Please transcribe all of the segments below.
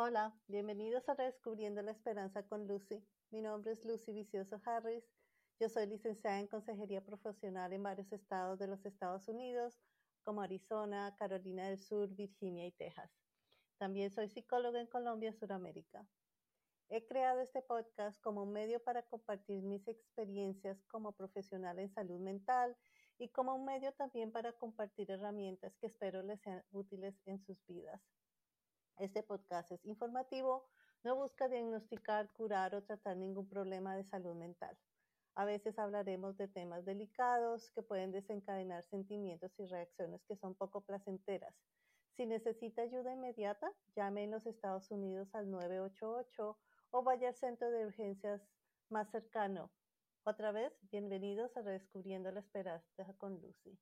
Hola, bienvenidos a Redescubriendo la Esperanza con Lucy. Mi nombre es Lucy Vicioso Harris. Yo soy licenciada en Consejería Profesional en varios estados de los Estados Unidos, como Arizona, Carolina del Sur, Virginia y Texas. También soy psicóloga en Colombia, Sudamérica. He creado este podcast como un medio para compartir mis experiencias como profesional en salud mental y como un medio también para compartir herramientas que espero les sean útiles en sus vidas. Este podcast es informativo, no busca diagnosticar, curar o tratar ningún problema de salud mental. A veces hablaremos de temas delicados que pueden desencadenar sentimientos y reacciones que son poco placenteras. Si necesita ayuda inmediata, llame en los Estados Unidos al 988 o vaya al centro de urgencias más cercano. Otra vez, bienvenidos a Redescubriendo la Esperanza con Lucy.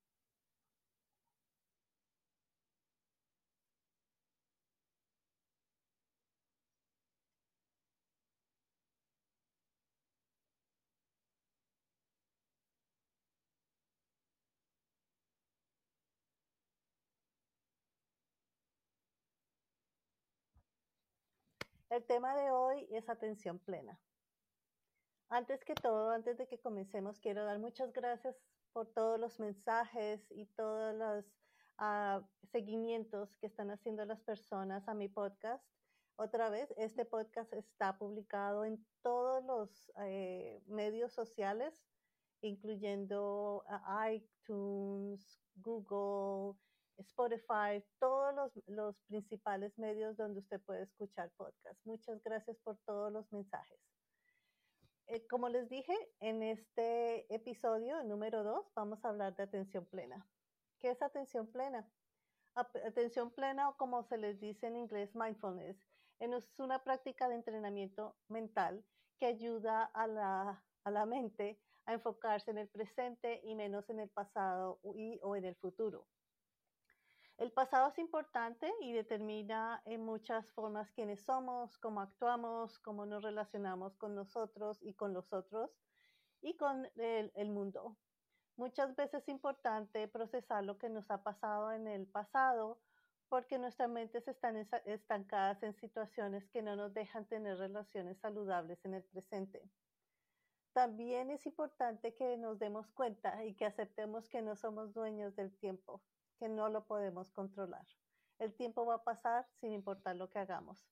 El tema de hoy es atención plena. Antes que todo, antes de que comencemos, quiero dar muchas gracias por todos los mensajes y todos los uh, seguimientos que están haciendo las personas a mi podcast. Otra vez, este podcast está publicado en todos los eh, medios sociales, incluyendo uh, iTunes, Google, Spotify, todos los, los, principales medios donde usted puede escuchar podcast. Muchas gracias por todos los mensajes. Eh, como les dije, en este episodio, número 2, vamos a hablar de atención plena. ¿Qué es atención plena? Atención plena o como se les dice en inglés, mindfulness, es una práctica de entrenamiento mental que ayuda a la, a la mente a enfocarse en el presente y menos en el pasado y, o en el futuro. El pasado es importante y determina en muchas formas quiénes somos, cómo actuamos, cómo nos relacionamos con nosotros y con los otros y con el, mundo. Muchas veces es importante procesar lo que nos ha pasado en el pasado porque nuestras mentes están estancadas en situaciones que no nos dejan tener relaciones saludables en el presente. También es importante que nos demos cuenta y que aceptemos que no somos dueños del tiempo, que no lo podemos controlar. El tiempo va a pasar sin importar lo que hagamos.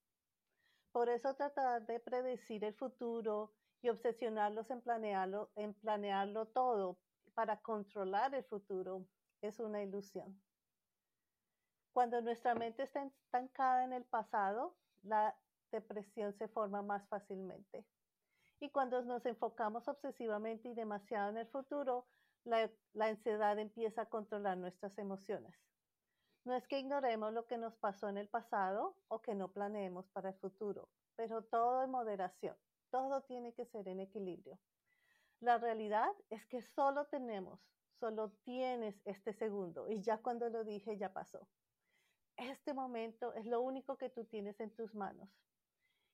Por eso tratar de predecir el futuro y obsesionarlos en planearlo, en planearlo todo para controlar el futuro es una ilusión. Cuando nuestra mente está estancada en el pasado, la depresión se forma más fácilmente. Y cuando nos enfocamos obsesivamente y demasiado en el futuro, la, ansiedad empieza a controlar nuestras emociones. No es que ignoremos lo que nos pasó en el pasado o que no planeemos para el futuro, pero todo en moderación. Todo tiene que ser en equilibrio. La realidad es que solo tenemos, solo tienes este segundo y ya cuando lo dije ya pasó. Este momento es lo único que tú tienes en tus manos.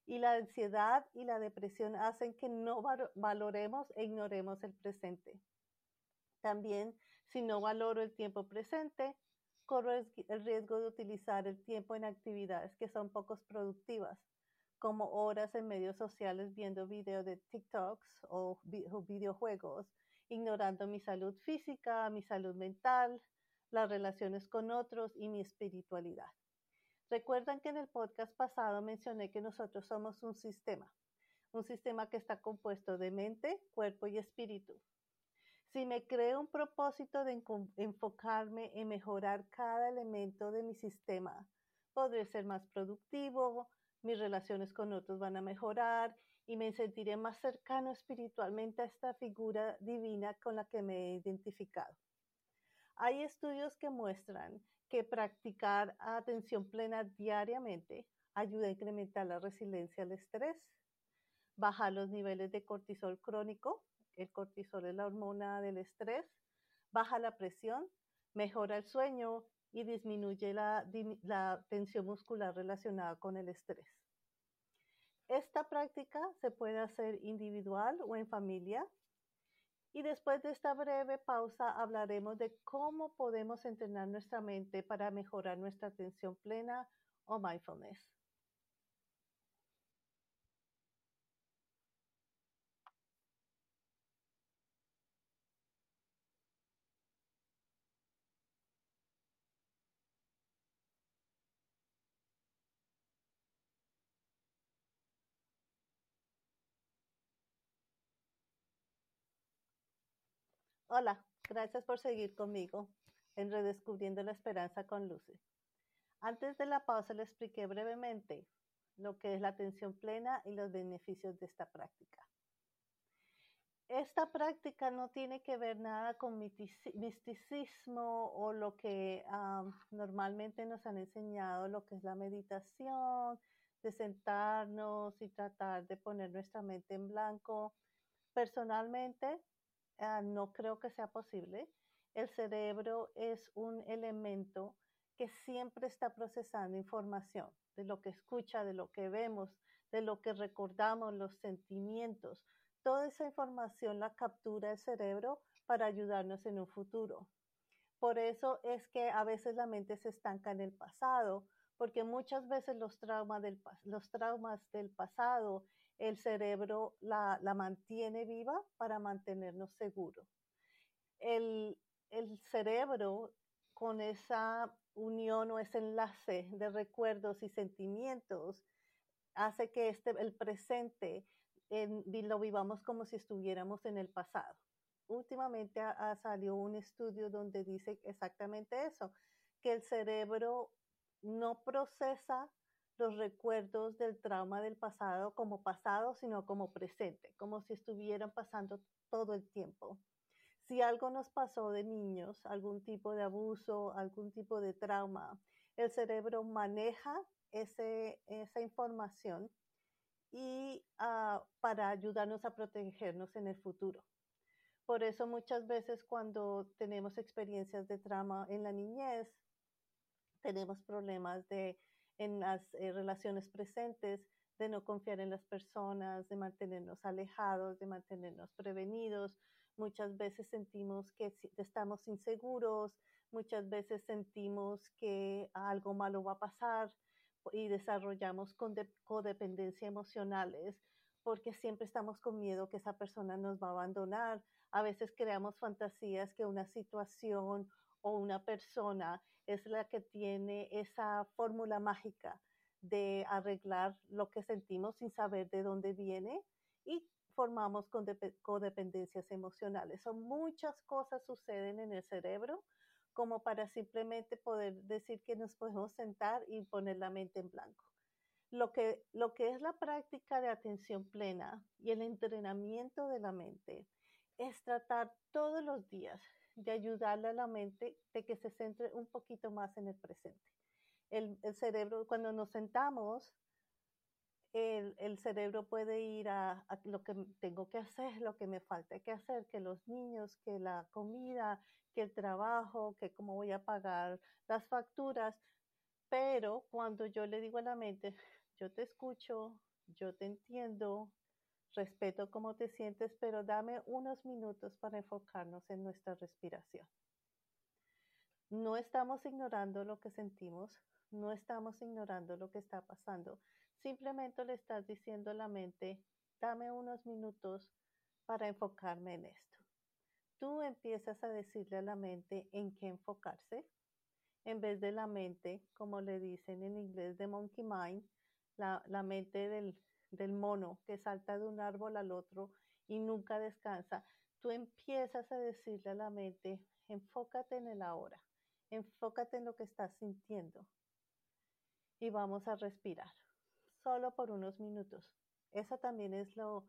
Y la ansiedad y la depresión hacen que no valoremos e ignoremos el presente. También, si no valoro el tiempo presente, corro el riesgo de utilizar el tiempo en actividades que son poco productivas, como horas en medios sociales viendo videos de TikToks o, videojuegos, ignorando mi salud física, mi salud mental, las relaciones con otros y mi espiritualidad. Recuerdan que en el podcast pasado mencioné que nosotros somos un sistema, un sistema que está compuesto de mente, cuerpo y espíritu. Si me creo un propósito de enfocarme en mejorar cada elemento de mi sistema, podré ser más productivo, mis relaciones con otros van a mejorar y me sentiré más cercano espiritualmente a esta figura divina con la que me he identificado. Hay estudios que muestran que practicar atención plena diariamente ayuda a incrementar la resiliencia al estrés, bajar los niveles de cortisol crónico, el cortisol es la hormona del estrés, baja la presión, mejora el sueño y disminuye la, la tensión muscular relacionada con el estrés. Esta práctica se puede hacer individual o en familia. Y después de esta breve pausa hablaremos de cómo podemos entrenar nuestra mente para mejorar nuestra atención plena o mindfulness. Hola, gracias por seguir conmigo en Redescubriendo la Esperanza con Lucy. Antes de la pausa le expliqué brevemente lo que es la atención plena y los beneficios de esta práctica. Esta práctica no tiene que ver nada con misticismo o lo que normalmente nos han enseñado, lo que es la meditación, de sentarnos y tratar de poner nuestra mente en blanco. Personalmente, ah, no creo que sea posible. El cerebro es un elemento que siempre está procesando información de lo que escucha, de lo que vemos, de lo que recordamos, los sentimientos. Toda esa información la captura el cerebro para ayudarnos en un futuro. Por eso es que a veces la mente se estanca en el pasado, porque muchas veces los traumas del, los traumas del pasado, el cerebro la, la mantiene viva para mantenernos seguros. El, el cerebro con esa unión o ese enlace de recuerdos y sentimientos hace que este, el presente lo vivamos como si estuviéramos en el pasado. Últimamente ha, salido un estudio donde dice exactamente eso, que el cerebro no procesa los recuerdos del trauma del pasado como pasado, sino como presente, como si estuvieran pasando todo el tiempo. Si algo nos pasó de niños, algún tipo de abuso, algún tipo de trauma, el cerebro maneja ese, esa información y uh, para ayudarnos a protegernos en el futuro. Por eso muchas veces cuando tenemos experiencias de trauma en la niñez, tenemos problemas de, en las eh, relaciones presentes, de no confiar en las personas, de mantenernos alejados, de mantenernos prevenidos. Muchas veces sentimos que estamos inseguros, muchas veces sentimos que algo malo va a pasar, y desarrollamos codependencia emocionales porque siempre estamos con miedo que esa persona nos va a abandonar. A veces creamos fantasías que una situación o una persona es la que tiene esa fórmula mágica de arreglar lo que sentimos sin saber de dónde viene y formamos codependencias emocionales. Son muchas cosas suceden en el cerebro como para simplemente poder decir que nos podemos sentar y poner la mente en blanco. Lo que, lo que es la práctica de atención plena y el entrenamiento de la mente es tratar todos los días de ayudarle a la mente de que se centre un poquito más en el presente. El, el cerebro, cuando nos sentamos, el, el, cerebro puede ir a, a, lo que tengo que hacer, lo que me falta que hacer, que los niños, que la comida, que el trabajo, que cómo voy a pagar las facturas. Pero cuando yo le digo a la mente, yo te escucho, yo te entiendo, respeto cómo te sientes, pero dame unos minutos para enfocarnos en nuestra respiración. No estamos ignorando lo que sentimos, no estamos ignorando lo que está pasando. Simplemente le estás diciendo a la mente, dame unos minutos para enfocarme en esto tú empiezas a decirle a la mente en qué enfocarse, en vez de la mente, como le dicen en inglés, de monkey mind, la, la mente del, del mono que salta de un árbol al otro y nunca descansa. Tú empiezas a decirle a la mente, enfócate en el ahora, enfócate en lo que estás sintiendo y vamos a respirar, solo por unos minutos. Eso también es lo,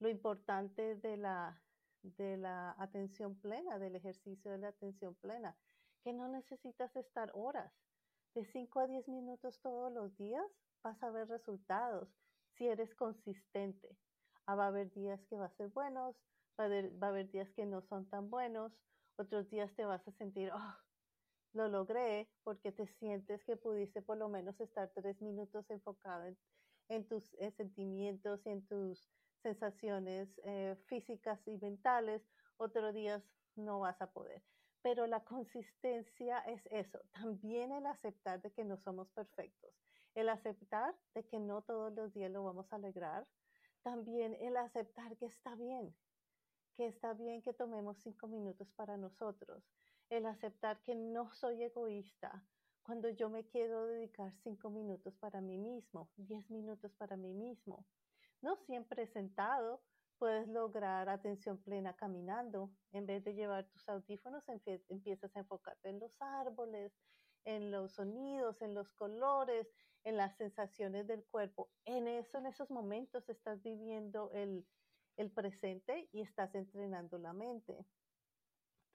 lo importante de la, de la atención plena, del ejercicio de la atención plena, que no necesitas estar horas. De 5 a 10 minutos todos los días vas a ver resultados si eres consistente. Ah, va a haber días que va a ser buenos, va a, haber, días que no son tan buenos, otros días te vas a sentir, oh, lo logré porque te sientes que pudiste por lo menos estar tres minutos enfocado en, en tus sentimientos y en tus sensaciones eh, físicas y mentales, otros días no vas a poder. Pero la consistencia es eso, también el aceptar de que no somos perfectos, el aceptar de que no todos los días lo vamos a lograr, también el aceptar que está bien, que está bien que tomemos cinco minutos para nosotros, el aceptar que no soy egoísta cuando yo me quiero dedicar cinco minutos para mí mismo, diez minutos para mí mismo no siempre sentado, puedes lograr atención plena caminando. En vez de llevar tus audífonos, empiezas a enfocarte en los árboles, en los sonidos, en los colores, en las sensaciones del cuerpo. En eso, en esos momentos, estás viviendo el, el presente y estás entrenando la mente.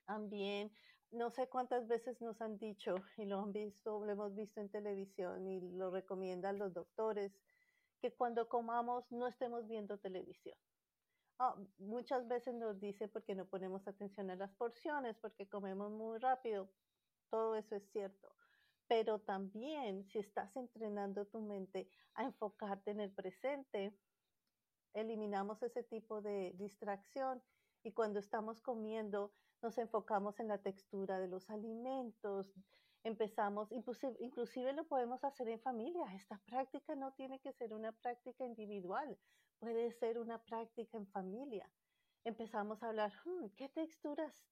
También, no sé cuántas veces nos han dicho y lo han visto, lo hemos visto en televisión y lo recomiendan los doctores, que cuando comamos no estemos viendo televisión. Ah, muchas veces nos dice porque no ponemos atención a las porciones, porque comemos muy rápido. Todo eso es cierto. Pero también si estás entrenando tu mente a enfocarte en el presente, eliminamos ese tipo de distracción y cuando estamos comiendo nos enfocamos en la textura de los alimentos, empezamos, inclusive, lo podemos hacer en familia. Esta práctica no tiene que ser una práctica individual, puede ser una práctica en familia. Empezamos a hablar, hmm, ¿qué texturas,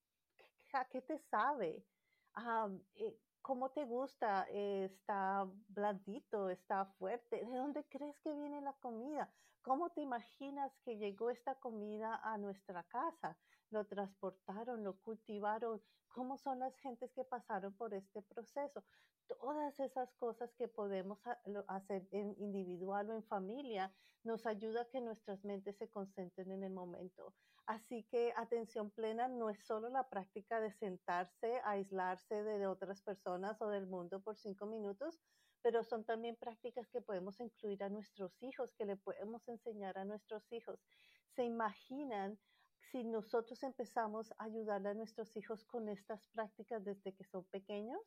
a qué te sabe? Ah, eh, ¿Cómo te gusta? ¿Está blandito? ¿Está fuerte? ¿De dónde crees que viene la comida? ¿Cómo te imaginas que llegó esta comida a nuestra casa? ¿Lo transportaron? ¿Lo cultivaron? ¿Cómo son las gentes que pasaron por este proceso? Todas esas cosas que podemos hacer en individual o en familia nos ayuda a que nuestras mentes se concentren en el momento. Así que atención plena no es solo la práctica de sentarse, aislarse de otras personas o del mundo por cinco minutos, pero son también prácticas que podemos incluir a nuestros hijos, que le podemos enseñar a nuestros hijos. ¿Se imaginan si nosotros empezamos a ayudarle a nuestros hijos con estas prácticas desde que son pequeños?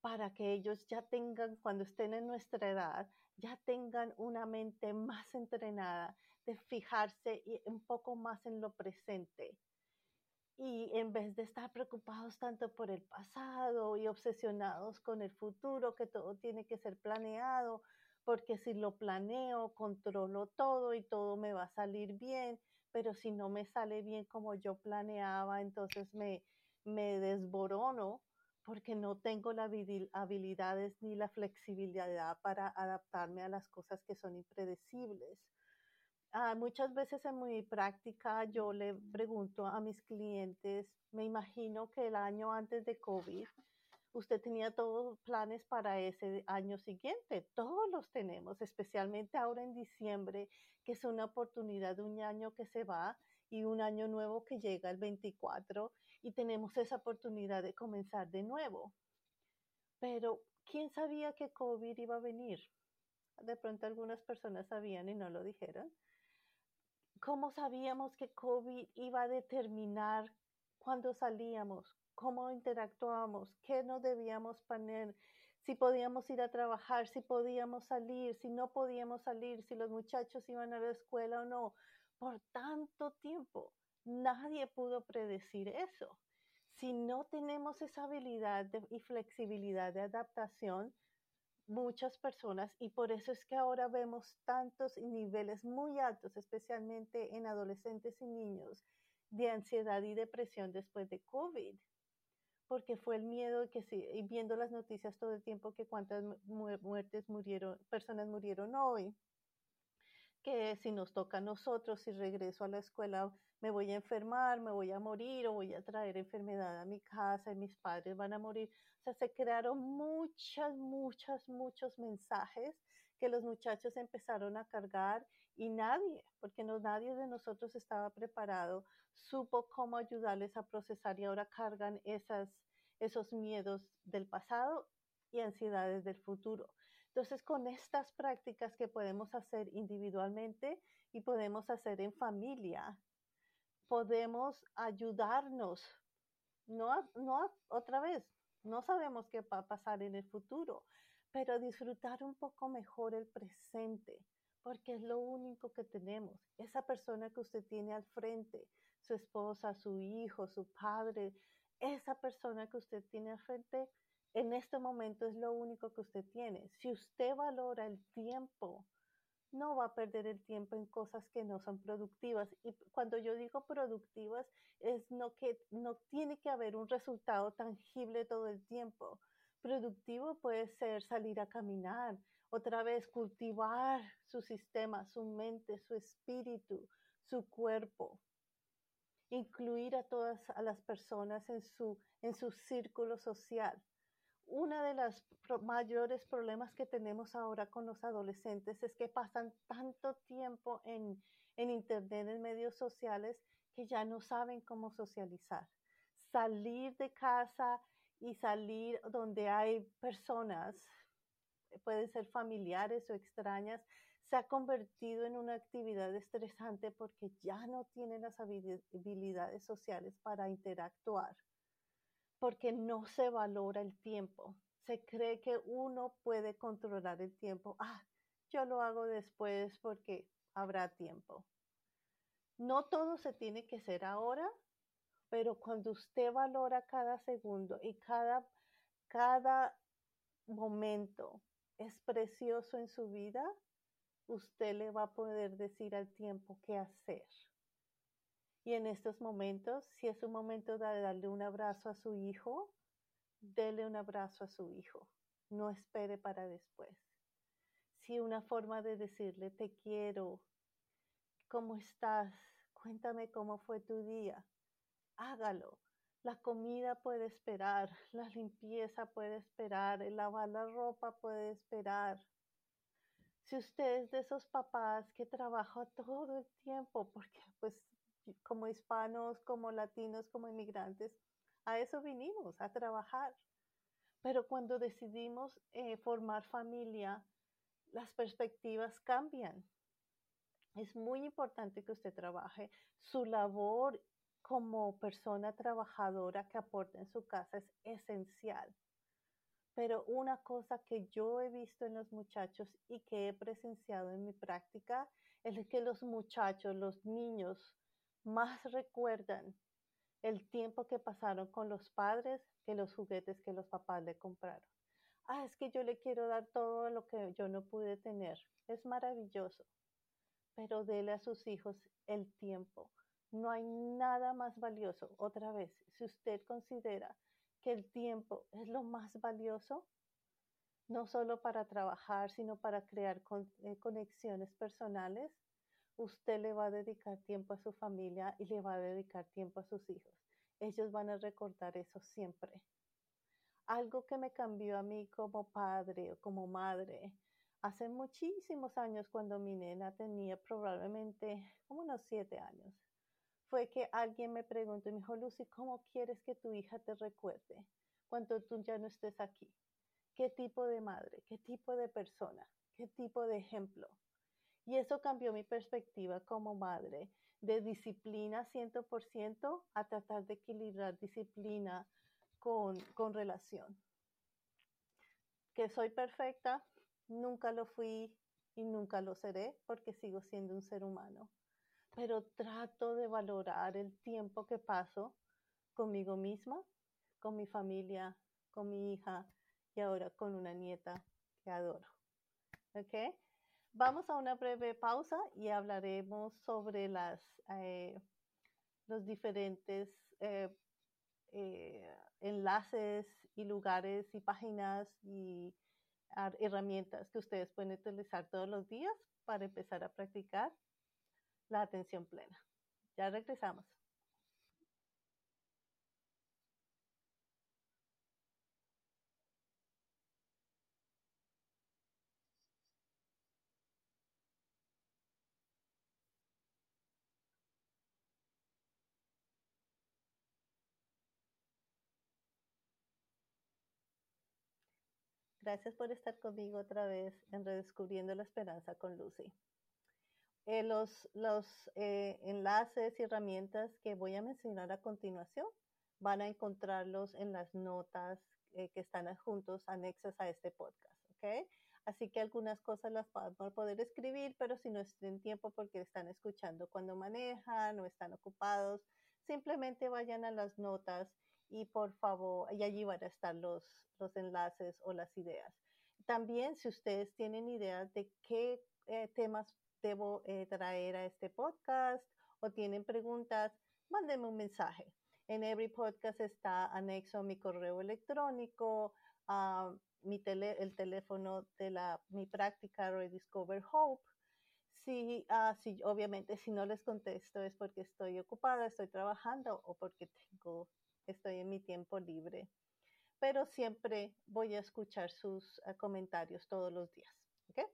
Para que ellos ya tengan, cuando estén en nuestra edad, ya tengan una mente más entrenada de fijarse un poco más en lo presente. Y en vez de estar preocupados tanto por el pasado y obsesionados con el futuro, que todo tiene que ser planeado, porque si lo planeo, controlo todo y todo me va a salir bien, pero si no me sale bien como yo planeaba, entonces me, me desborono porque no tengo las habilidades ni la flexibilidad para adaptarme a las cosas que son impredecibles. Ah, muchas veces en mi práctica yo le pregunto a mis clientes, me imagino que el año antes de COVID, usted tenía todos planes para ese año siguiente. Todos los tenemos, especialmente ahora en diciembre, que es una oportunidad de un año que se va y un año nuevo que llega el 24 y tenemos esa oportunidad de comenzar de nuevo. Pero, ¿quién sabía que COVID iba a venir? De pronto algunas personas sabían y no lo dijeron. ¿Cómo sabíamos que COVID iba a determinar cuándo salíamos, cómo interactuábamos, qué nos debíamos poner, si podíamos ir a trabajar, si podíamos salir, si no podíamos salir, si los muchachos iban a la escuela o no? Por tanto tiempo, nadie pudo predecir eso. Si no tenemos esa habilidad y flexibilidad de adaptación, muchas personas y por eso es que ahora vemos tantos niveles muy altos, especialmente en adolescentes y niños, de ansiedad y depresión después de COVID. Porque fue el miedo que sí, y viendo las noticias todo el tiempo que cuántas muertes murieron, personas murieron hoy, que si nos toca a nosotros, si regreso a la escuela, me voy a enfermar, me voy a morir o voy a traer enfermedad a mi casa y mis padres van a morir. O sea, se crearon muchas, muchas, muchos mensajes que los muchachos empezaron a cargar y nadie, porque no, nadie de nosotros estaba preparado, supo cómo ayudarles a procesar y ahora cargan esas, esos miedos del pasado y ansiedades del futuro. Entonces, con estas prácticas que podemos hacer individualmente y podemos hacer en familia, podemos ayudarnos. No, no otra vez, no sabemos qué va a pasar en el futuro, pero disfrutar un poco mejor el presente, porque es lo único que tenemos. Esa persona que usted tiene al frente, su esposa, su hijo, su padre, esa persona que usted tiene al frente, en este momento es lo único que usted tiene. Si usted valora el tiempo no va a perder el tiempo en cosas que no son productivas. Y cuando yo digo productivas, es no que no tiene que haber un resultado tangible todo el tiempo. Productivo puede ser salir a caminar, otra vez cultivar su sistema, su mente, su espíritu, su cuerpo, incluir a todas a las personas en su, en su círculo social. Uno de los mayores problemas que tenemos ahora con los adolescentes es que pasan tanto tiempo en, en Internet, en medios sociales, que ya no saben cómo socializar. Salir de casa y salir donde hay personas, pueden ser familiares o extrañas, se ha convertido en una actividad estresante porque ya no tienen las habilidades sociales para interactuar, porque no se valora el tiempo. Se cree que uno puede controlar el tiempo. Ah, yo lo hago después porque habrá tiempo. No todo se tiene que hacer ahora, pero cuando usted valora cada segundo y cada, cada momento es precioso en su vida, usted le va a poder decir al tiempo qué hacer. Y en estos momentos, si es un momento de darle un abrazo a su hijo, dele un abrazo a su hijo. No espere para después. Si una forma de decirle te quiero, ¿cómo estás? Cuéntame cómo fue tu día. Hágalo. La comida puede esperar, la limpieza puede esperar, el lavar la ropa puede esperar. Si usted es de esos papás que trabaja todo el tiempo, porque pues como hispanos, como latinos, como inmigrantes, a eso vinimos, a trabajar. Pero cuando decidimos eh, formar familia, las perspectivas cambian. Es muy importante que usted trabaje. Su labor como persona trabajadora que aporta en su casa es esencial. Pero una cosa que yo he visto en los muchachos y que he presenciado en mi práctica es que los muchachos, los niños, más recuerdan el tiempo que pasaron con los padres que los juguetes que los papás le compraron. Ah, es que yo le quiero dar todo lo que yo no pude tener. Es maravilloso, pero dele a sus hijos el tiempo. No hay nada más valioso. Otra vez, si usted considera que el tiempo es lo más valioso, no solo para trabajar, sino para crear eh, conexiones personales, usted le va a dedicar tiempo a su familia y le va a dedicar tiempo a sus hijos. Ellos van a recordar eso siempre. Algo que me cambió a mí como padre o como madre hace muchísimos años cuando mi nena tenía probablemente como unos siete años fue que alguien me preguntó y me dijo, Lucy, ¿cómo quieres que tu hija te recuerde cuando tú ya no estés aquí? ¿Qué tipo de madre? ¿Qué tipo de persona? ¿Qué tipo de ejemplo? Y eso cambió mi perspectiva como madre, de disciplina 100% a tratar de equilibrar disciplina con, con relación. Que soy perfecta, nunca lo fui y nunca lo seré porque sigo siendo un ser humano pero trato de valorar el tiempo que paso conmigo misma, con mi familia, con mi hija y ahora con una nieta que adoro. ¿Ok? Vamos a una breve pausa y hablaremos sobre las, eh, los diferentes eh, eh, enlaces y lugares y páginas y herramientas que ustedes pueden utilizar todos los días para empezar a practicar la atención plena. Ya regresamos. Gracias por estar conmigo otra vez en Redescubriendo la Esperanza con Lucy. Eh, los, los eh, enlaces y herramientas que voy a mencionar a continuación van a encontrarlos en las notas eh, que están adjuntos, anexas a este podcast, ¿ok? Así que algunas cosas las van a poder escribir, pero si no tienen tiempo porque están escuchando cuando manejan o están ocupados, simplemente vayan a las notas y por favor, y allí van a estar los, los enlaces o las ideas. También si ustedes tienen ideas de qué temas debo eh, traer a este podcast o tienen preguntas, mándenme un mensaje. En Every Podcast está anexo mi correo electrónico, mi tele, el teléfono de la, mi práctica Rediscover Hope. Sí, ah, sí, obviamente, si no les contesto es porque estoy ocupada, estoy trabajando o porque tengo, estoy en mi tiempo libre. Pero siempre voy a escuchar sus uh, comentarios todos los días. ¿okay?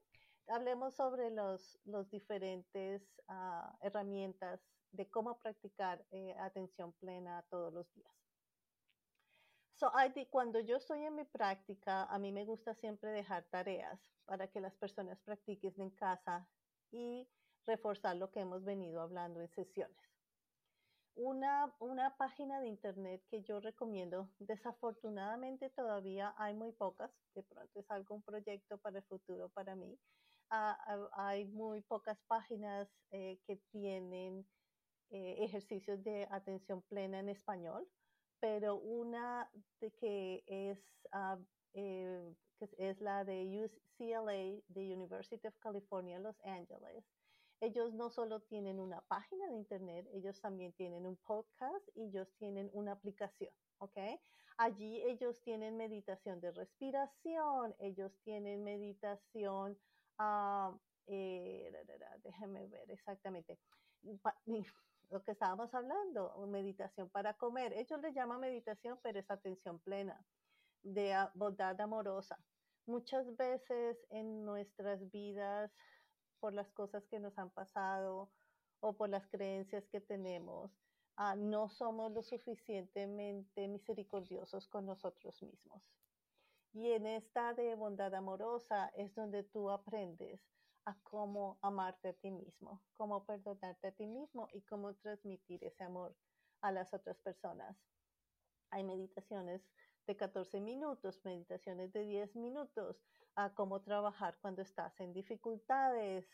Hablemos sobre los, los diferentes uh, herramientas de cómo practicar eh, atención plena todos los días. So, cuando yo estoy en mi práctica, a mí me gusta siempre dejar tareas para que las personas practiquen en casa y reforzar lo que hemos venido hablando en sesiones. Una, una página de internet que yo recomiendo, desafortunadamente todavía hay muy pocas, de pronto es algún proyecto para el futuro para mí. Uh, hay muy pocas páginas eh, que tienen eh, ejercicios de atención plena en español, pero una de que es, uh, eh, que es la de UCLA, de University of California, Los Ángeles. Ellos no solo tienen una página de internet, ellos también tienen un podcast y ellos tienen una aplicación. Allí ellos tienen meditación de respiración, ellos tienen meditación, uh, eh, déjenme ver exactamente, lo que estábamos hablando, meditación para comer. Ellos le llaman meditación, pero es atención plena, de bondad amorosa. Muchas veces en nuestras vidas, por las cosas que nos han pasado o por las creencias que tenemos, uh, no somos lo suficientemente misericordiosos con nosotros mismos. Y en esta de bondad amorosa es donde tú aprendes a cómo amarte a ti mismo, cómo perdonarte a ti mismo y cómo transmitir ese amor a las otras personas. Hay meditaciones de 14 minutos, meditaciones de 10 minutos, a cómo trabajar cuando estás en dificultades,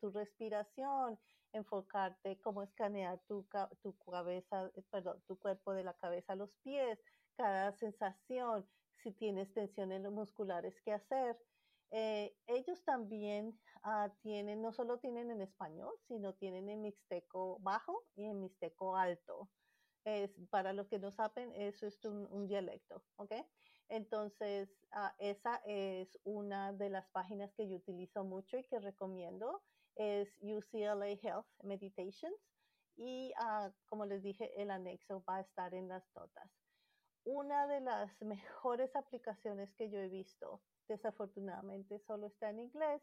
tu respiración, enfocarte, cómo escanear tu, tu cabeza, eh, perdón, tu cuerpo de la cabeza a los pies, cada sensación, si tienes tensiones musculares que hacer, eh, ellos también uh, tienen, no solo tienen en español, sino tienen en mixteco bajo y en mixteco alto. Es, para los que no saben, eso es un, un dialecto, ¿ok? Entonces, uh, esa es una de las páginas que yo utilizo mucho y que recomiendo, es UCLA Health Meditations. Y uh, como les dije, el anexo va a estar en las notas. Una de las mejores aplicaciones que yo he visto desafortunadamente solo está en inglés,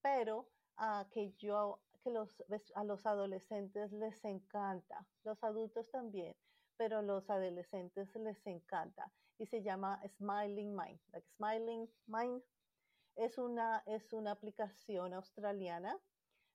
pero uh, que yo, que los, a los adolescentes les encanta, los adultos también, pero los adolescentes les encanta y se llama Smiling Mind. Smiling Mind es una, es una aplicación australiana.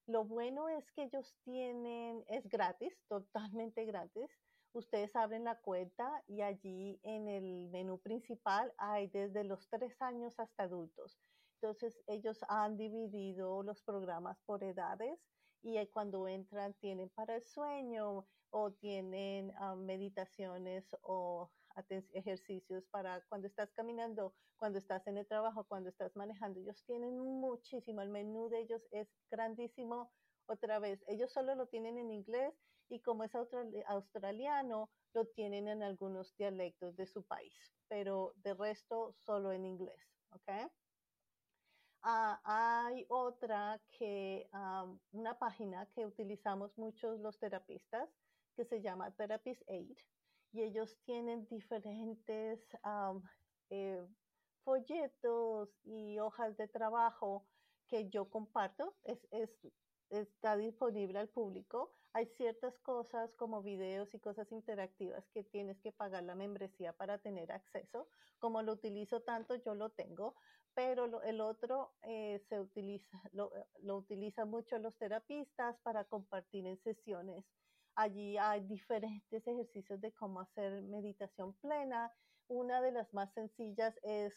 Lo bueno es que ellos tienen, es gratis, totalmente gratis ustedes abren la cuenta y allí en el menú principal hay desde los tres años hasta adultos. Entonces ellos han dividido los programas por edades y cuando entran tienen para el sueño o tienen uh, meditaciones o ejercicios para cuando estás caminando, cuando estás en el trabajo, cuando estás manejando. Ellos tienen muchísimo, el menú de ellos es grandísimo. Otra vez, ellos solo lo tienen en inglés y como es australiano, lo tienen en algunos dialectos de su país, pero de resto solo en inglés, ¿ok? Uh, hay otra que, um, una página que utilizamos muchos los terapistas que se llama Therapist Aid y ellos tienen diferentes um, eh, folletos y hojas de trabajo que yo comparto. Es, es, está disponible al público hay ciertas cosas como videos y cosas interactivas que tienes que pagar la membresía para tener acceso. Como lo utilizo tanto, yo lo tengo, pero el otro eh, se utiliza, lo, lo utilizan mucho los terapistas para compartir en sesiones. Allí hay diferentes ejercicios de cómo hacer meditación plena. Una de las más sencillas es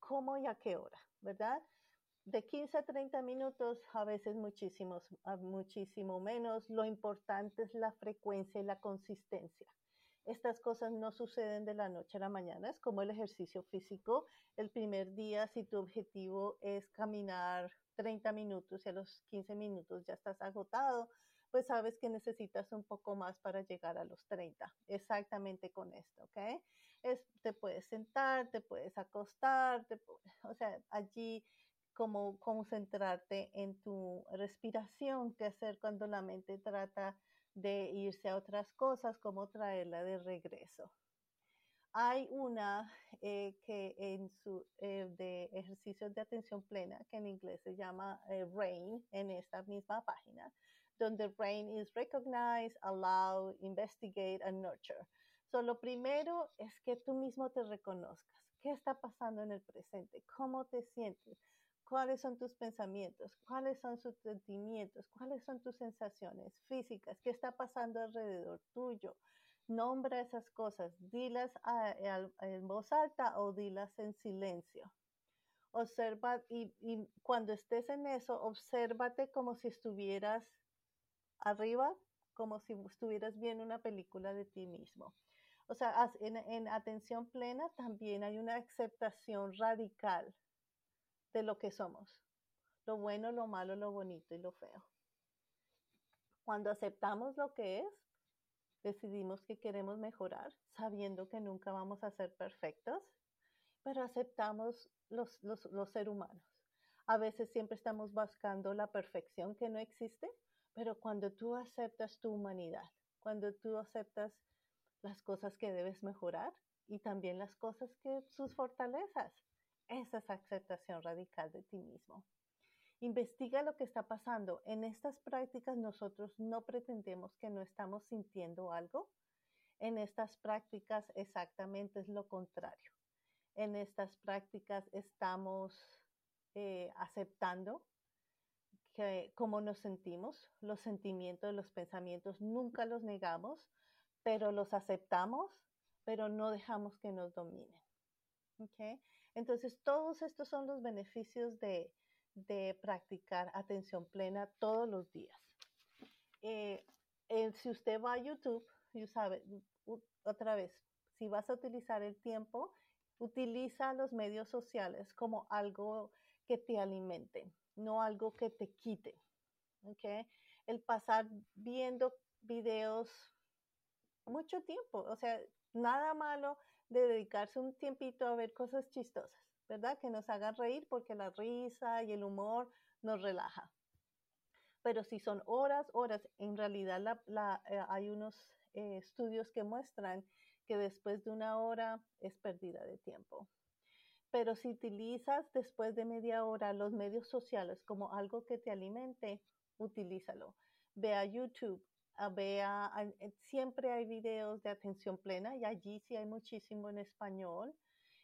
cómo y a qué hora, ¿verdad? de 15 a 30 minutos, a veces muchísimos, muchísimo menos. Lo importante es la frecuencia y la consistencia. Estas cosas no suceden de la noche a la mañana, es como el ejercicio físico. El primer día, si tu objetivo es caminar 30 minutos y a los 15 minutos ya estás agotado, pues sabes que necesitas un poco más para llegar a los 30. Exactamente con esto, ¿ok? Te puedes sentar, te puedes acostar, o sea, allí cómo concentrarte en tu respiración, qué hacer cuando la mente trata de irse a otras cosas, cómo traerla de regreso. Hay una eh, que en su eh, de ejercicios de atención plena, que en inglés se llama eh, RAIN, en esta misma página, donde RAIN is recognize, allow, investigate and nurture. So, lo primero es que tú mismo te reconozcas. ¿Qué está pasando en el presente? ¿Cómo te sientes? ¿Cuáles son tus pensamientos? ¿Cuáles son tus sentimientos? ¿Cuáles son tus sensaciones físicas? ¿Qué está pasando alrededor tuyo? Nombra esas cosas, dilas en voz alta o dilas en silencio. Observa y, y cuando estés en eso, obsérvate como si estuvieras arriba, como si estuvieras viendo una película de ti mismo. O sea, en, en, atención plena también hay una aceptación radical de lo que somos, lo bueno, lo malo, lo bonito y lo feo. Cuando aceptamos lo que es, decidimos que queremos mejorar, sabiendo que nunca vamos a ser perfectos, pero aceptamos los, los, los seres humanos. A veces siempre estamos buscando la perfección que no existe, pero cuando tú aceptas tu humanidad, cuando tú aceptas las cosas que debes mejorar y también las cosas que sus fortalezas, esa es aceptación radical de ti mismo. Investiga lo que está pasando. En estas prácticas nosotros no pretendemos que no estamos sintiendo algo. En estas prácticas exactamente es lo contrario. En estas prácticas estamos eh, aceptando que, cómo nos sentimos, los sentimientos, los pensamientos, nunca los negamos, pero los aceptamos, pero no dejamos que nos dominen. ¿Okay? Entonces, todos estos son los beneficios de, de practicar atención plena todos los días. Eh, eh, si usted va a YouTube, y sabe, otra vez, si vas a utilizar el tiempo, utiliza los medios sociales como algo que te alimente, no algo que te quite. ¿okay? El pasar viendo videos mucho tiempo, o sea, nada malo de dedicarse un tiempito a ver cosas chistosas. ¿verdad? Que nos haga reír porque la risa y el humor nos relaja. Pero si son horas, horas, en realidad eh, hay unos eh, estudios que muestran que después de una hora es pérdida de tiempo. Pero si utilizas después de media hora los medios sociales como algo que te alimente, utilízalo. Ve a YouTube, vea, siempre hay videos de atención plena y allí sí hay muchísimo en español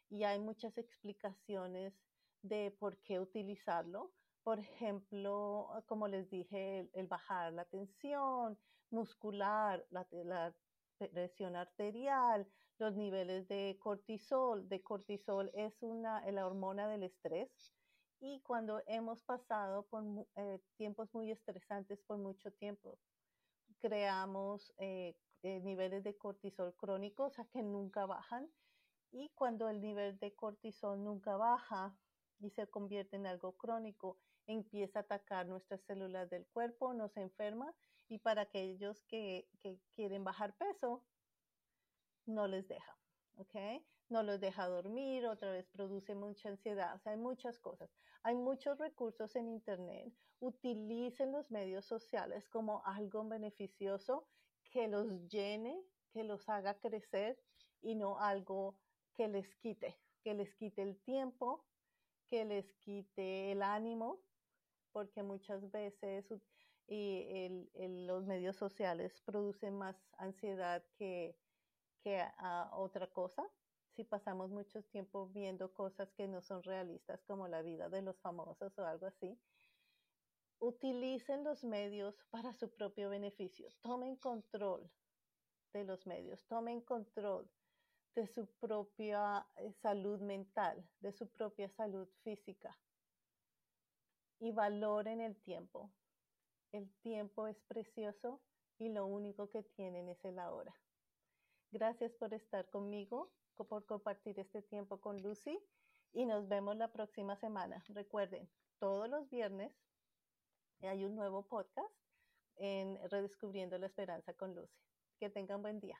y hay muchas explicaciones de por qué utilizarlo. Por ejemplo, como les dije, el, bajar la tensión muscular, la, la presión arterial, los niveles de cortisol. De cortisol es una, la hormona del estrés. Y cuando hemos pasado por eh, tiempos muy estresantes por mucho tiempo, creamos eh, eh, niveles de cortisol crónicos, o sea, que nunca bajan. Y cuando el nivel de cortisol nunca baja y se convierte en algo crónico, empieza a atacar nuestras células del cuerpo, nos enferma y para aquellos que, que quieren bajar peso, no les deja, ¿ok? No los deja dormir, otra vez produce mucha ansiedad, o sea, hay muchas cosas. Hay muchos recursos en Internet. Utilicen los medios sociales como algo beneficioso que los llene, que los haga crecer y no algo que les quite, que les quite el tiempo, que les quite el ánimo, porque muchas veces y los medios sociales producen más ansiedad que, que otra cosa. Si pasamos mucho tiempo viendo cosas que no son realistas, como la vida de los famosos o algo así, utilicen los medios para su propio beneficio. Tomen control de los medios, tomen control de su propia eh, salud mental, de su propia salud física. Y valoren el tiempo. El tiempo es precioso y lo único que tienen es el ahora. Gracias por estar conmigo, por compartir este tiempo con Lucy y nos vemos la próxima semana. Recuerden, todos los viernes hay un nuevo podcast en Redescubriendo la Esperanza con Lucy. Que tengan buen día.